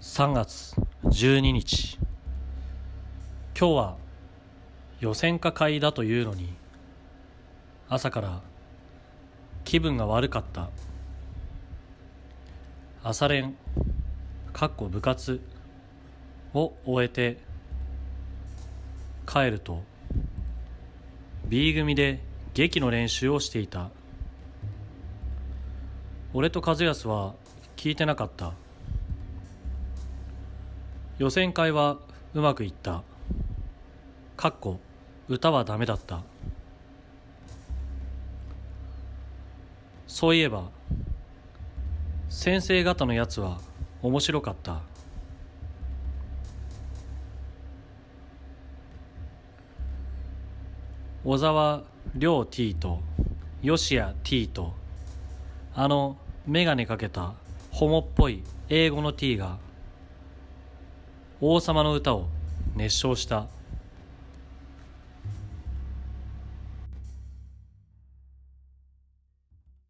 3月12日。今日は予選会会だというのに朝から気分が悪かった。朝練かっこ部活を終えて帰ると B 組で劇の練習をしていた。俺と和康は聞いてなかった。予選会はうまくいった。かっこ歌はダメだった。そういえば先生方のやつは面白かった。小沢亮 T と吉谷 T とあの眼鏡かけたホモっぽい英語の T が王様の歌を熱唱した